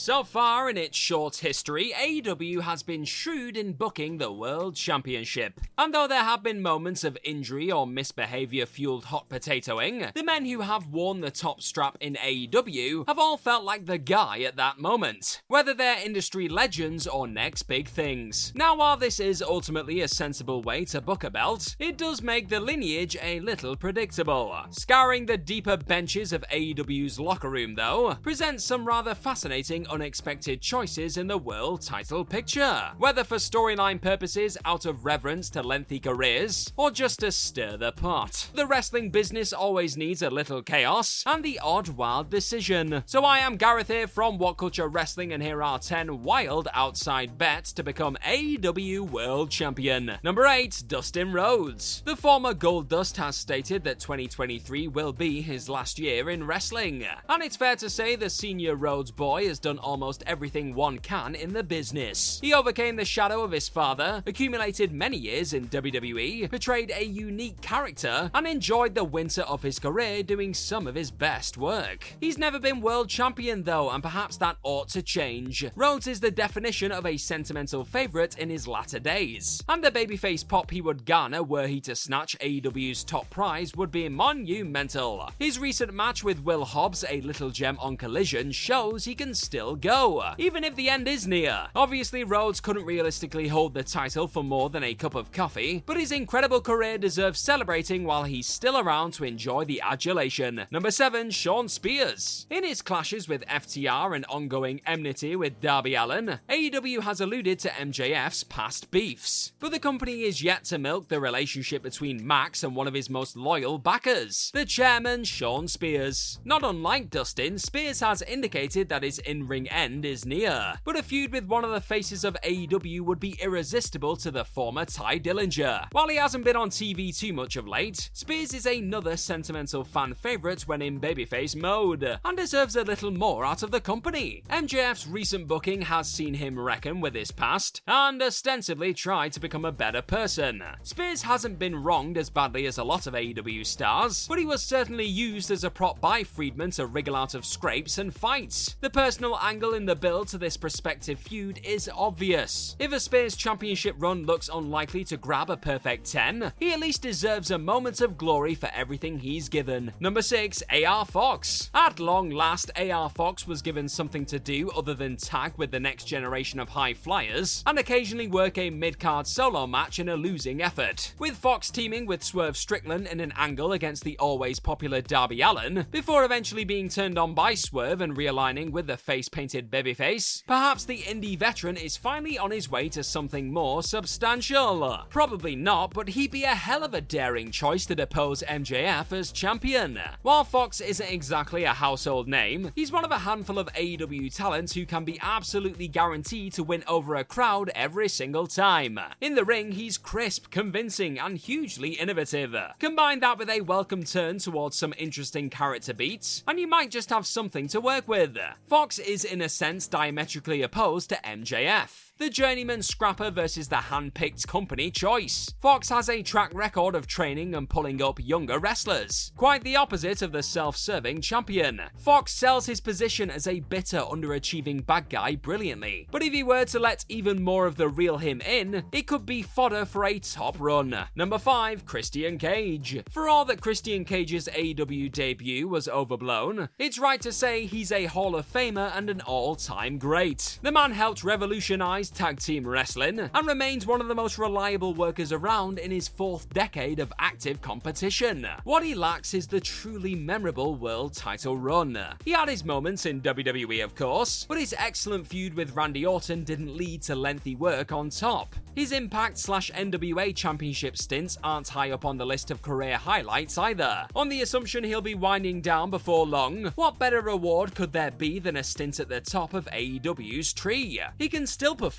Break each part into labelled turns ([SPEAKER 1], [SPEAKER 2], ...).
[SPEAKER 1] So far in its short history, AEW has been shrewd in booking the World Championship. And though there have been moments of injury or misbehavior fueled hot potatoing, the men who have worn the top strap in AEW have all felt like the guy at that moment, whether they're industry legends or next big things. Now, while this is ultimately a sensible way to book a belt, it does make the lineage a little predictable. Scouring the deeper benches of AEW's locker room, though, presents some rather fascinating unexpected choices in the world title picture. Whether for storyline purposes out of reverence to lengthy careers, or just to stir the pot. The wrestling business always needs a little chaos and the odd wild decision. So I am Gareth here from What Culture Wrestling, and here are 10 wild outside bets to become AEW World Champion. Number 8, Dustin Rhodes. The former Gold Dust has stated that 2023 will be his last year in wrestling. And it's fair to say the senior Rhodes boy has done almost everything one can in the business. He overcame the shadow of his father, accumulated many years in WWE, portrayed a unique character, and enjoyed the winter of his career doing some of his best work. He's never been world champion though, and perhaps that ought to change. Rhodes is the definition of a sentimental favourite in his latter days, and the babyface pop he would garner were he to snatch AEW's top prize would be monumental. His recent match with Will Hobbs, a little gem on Collision, shows he can still go, even if the end is near. Obviously, Rhodes couldn't realistically hold the title for more than a cup of coffee, but his incredible career deserves celebrating while he's still around to enjoy the adulation. Number 7, Shawn Spears. In his clashes with FTR and ongoing enmity with Darby Allin, AEW has alluded to MJF's past beefs, but the company is yet to milk the relationship between Max and one of his most loyal backers, the chairman Shawn Spears. Not unlike Dustin, Spears has indicated that his in ring end is near, but a feud with one of the faces of AEW would be irresistible to the former Tye Dillinger. While he hasn't been on TV too much of late, Spears is another sentimental fan favourite when in babyface mode, and deserves a little more out of the company. MJF's recent booking has seen him reckon with his past, and ostensibly try to become a better person. Spears hasn't been wronged as badly as a lot of AEW stars, but he was certainly used as a prop by Friedman to wriggle out of scrapes and fights. The personal angle in the build to this prospective feud is obvious. If a Spears championship run looks unlikely to grab a perfect 10, he at least deserves a moment of glory for everything he's given. Number 6, AR Fox. At long last, AR Fox was given something to do other than tag with the next generation of high flyers, and occasionally work a mid card solo match in a losing effort. With Fox teaming with Swerve Strickland in an angle against the always popular Darby Allin, before eventually being turned on by Swerve and realigning with the face painted babyface, perhaps the indie veteran is finally on his way to something more substantial. Probably not, but he'd be a hell of a daring choice to depose MJF as champion. While Fox isn't exactly a household name, he's one of a handful of AEW talents who can be absolutely guaranteed to win over a crowd every single time. In the ring, he's crisp, convincing, and hugely innovative. Combine that with a welcome turn towards some interesting character beats, and you might just have something to work with. Fox is, in a sense, diametrically opposed to MJF. The journeyman scrapper versus the hand-picked company choice. Fox has a track record of training and pulling up younger wrestlers. Quite the opposite of the self-serving champion. Fox sells his position as a bitter, underachieving bad guy brilliantly. But if he were to let even more of the real him in, it could be fodder for a top run. Number 5, Christian Cage. For all that Christian Cage's AEW debut was overblown, it's right to say he's a Hall of Famer and an all-time great. The man helped revolutionize tag team wrestling and remains one of the most reliable workers around in his fourth decade of active competition. What he lacks is the truly memorable world title run. He had his moments in WWE, of course, but his excellent feud with Randy Orton didn't lead to lengthy work on top. His Impact slash NWA championship stints aren't high up on the list of career highlights either. On the assumption he'll be winding down before long, what better reward could there be than a stint at the top of AEW's tree? He can still perform,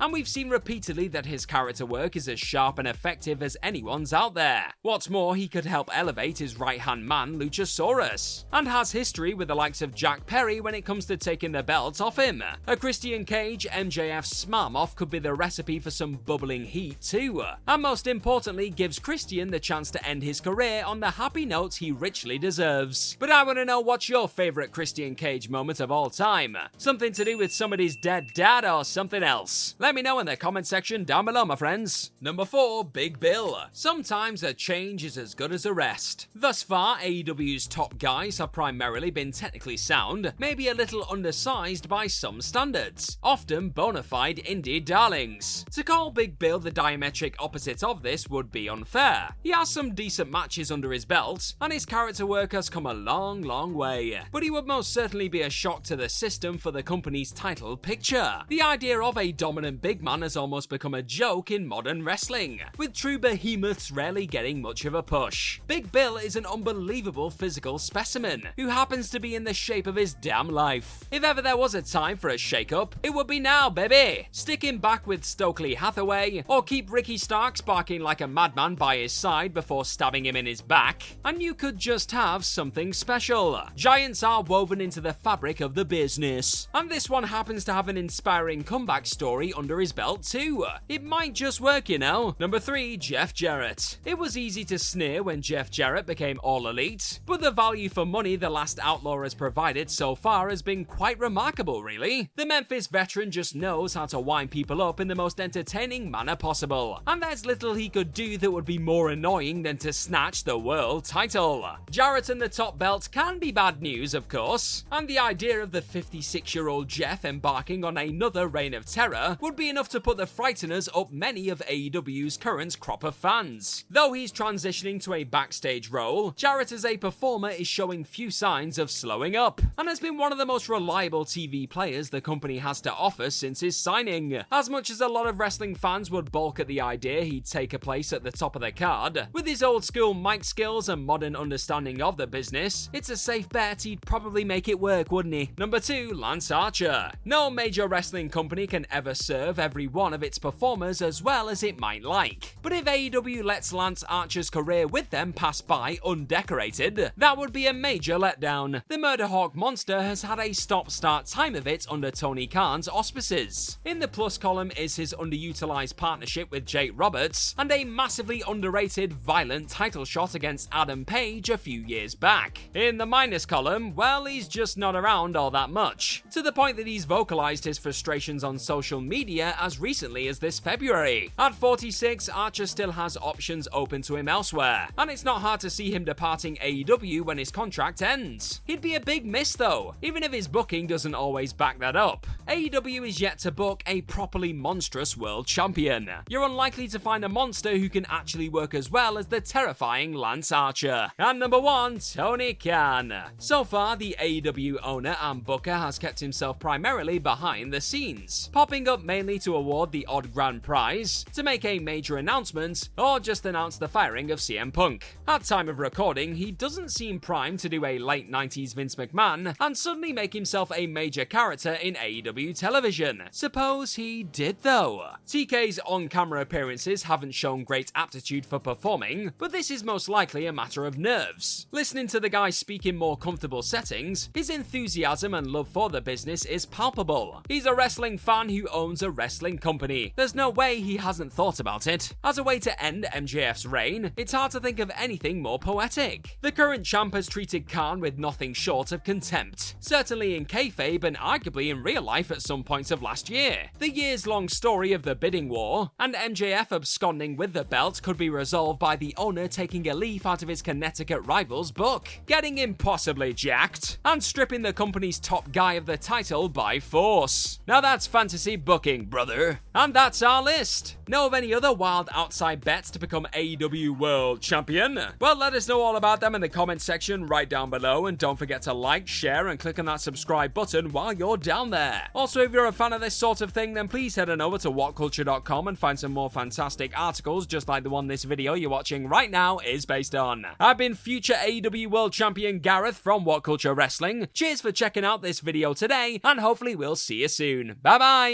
[SPEAKER 1] and we've seen repeatedly that his character work is as sharp and effective as anyone's out there. What's more, he could help elevate his right hand man, Luchasaurus, and has history with the likes of Jack Perry when it comes to taking the belt off him. A Christian Cage MJF smam off could be the recipe for some bubbling heat too, and most importantly, gives Christian the chance to end his career on the happy note he richly deserves. But I want to know what's your favourite Christian Cage moment of all time? Something to do with somebody's dead dad or something else? Let me know in the comment section down below, my friends. Number 4, Big Bill. Sometimes a change is as good as a rest. Thus far, AEW's top guys have primarily been technically sound, maybe a little undersized by some standards, often bona fide indie darlings. To call Big Bill the diametric opposite of this would be unfair. He has some decent matches under his belt, and his character work has come a long, long way. But he would most certainly be a shock to the system for the company's title picture. The idea of a dominant big man has almost become a joke in modern wrestling, with true behemoths rarely getting much of a push. Big Bill is an unbelievable physical specimen who happens to be in the shape of his damn life. If ever there was a time for a shake-up, it would be now, baby. Stick him back with Stokely Hathaway, or keep Ricky Starks barking like a madman by his side before stabbing him in his back, and you could just have something special. Giants are woven into the fabric of the business, and this one happens to have an inspiring comeback story under his belt too. It might just work, you know. Number 3, Jeff Jarrett. It was easy to sneer when Jeff Jarrett became all elite, but the value for money the last Outlaw has provided so far has been quite remarkable, really. The Memphis veteran just knows how to wind people up in the most entertaining manner possible, and there's little he could do that would be more annoying than to snatch the world title. Jarrett and the top belt can be bad news, of course, and the idea of the 56 year old Jeff embarking on another reign of terror would be enough to put the Frighteners up many of AEW's current crop of fans. Though he's transitioning to a backstage role, Jarrett as a performer is showing few signs of slowing up, and has been one of the most reliable TV players the company has to offer since his signing. As much as a lot of wrestling fans would balk at the idea he'd take a place at the top of the card, with his old school mic skills and modern understanding of the business, it's a safe bet he'd probably make it work, wouldn't he? Number 2, Lance Archer. No major wrestling company can ever serve every one of its performers as well as it might like. But if AEW lets Lance Archer's career with them pass by undecorated, that would be a major letdown. The Murderhawk monster has had a stop-start time of it under Tony Khan's auspices. In the plus column is his underutilized partnership with Jake Roberts and a massively underrated violent title shot against Adam Page a few years back. In the minus column, well, he's just not around all that much, to the point that he's vocalized his frustrations on social media as recently as this February. At 46, Archer still has options open to him elsewhere, and it's not hard to see him departing AEW when his contract ends. He'd be a big miss though, even if his booking doesn't always back that up. AEW is yet to book a properly monstrous world champion. You're unlikely to find a monster who can actually work as well as the terrifying Lance Archer. And number one, Tony Khan. So far, the AEW owner and booker has kept himself primarily behind the scenes, popping up mainly to award the odd grand prize, to make a major announcement, or just announce the firing of CM Punk. At time of recording, he doesn't seem primed to do a late 90s Vince McMahon and suddenly make himself a major character in AEW television. Suppose he did though. TK's on-camera appearances haven't shown great aptitude for performing, but this is most likely a matter of nerves. Listening to the guy speak in more comfortable settings, his enthusiasm and love for the business is palpable. He's a wrestling fan who owns a wrestling company. There's no way he hasn't thought about it. As a way to end MJF's reign, it's hard to think of anything more poetic. The current champ has treated Khan with nothing short of contempt, certainly in kayfabe and arguably in real life at some points of last year. The years long story of the bidding war and MJF absconding with the belt could be resolved by the owner taking a leaf out of his Connecticut rival's book, getting impossibly jacked, and stripping the company's top guy of the title by force. Now that's fantasy booking, brother. And that's our list. Know of any other wild outside bets to become AEW World Champion? Well, let us know all about them in the comment section right down below, and don't forget to like, share, and click on that subscribe button while you're down there. Also, if you're a fan of this sort of thing, then please head on over to whatculture.com and find some more fantastic articles just like the one this video you're watching right now is based on. I've been future AEW World Champion Gareth from What Culture Wrestling. Cheers for checking out this video today, and hopefully we'll see you soon. Bye bye!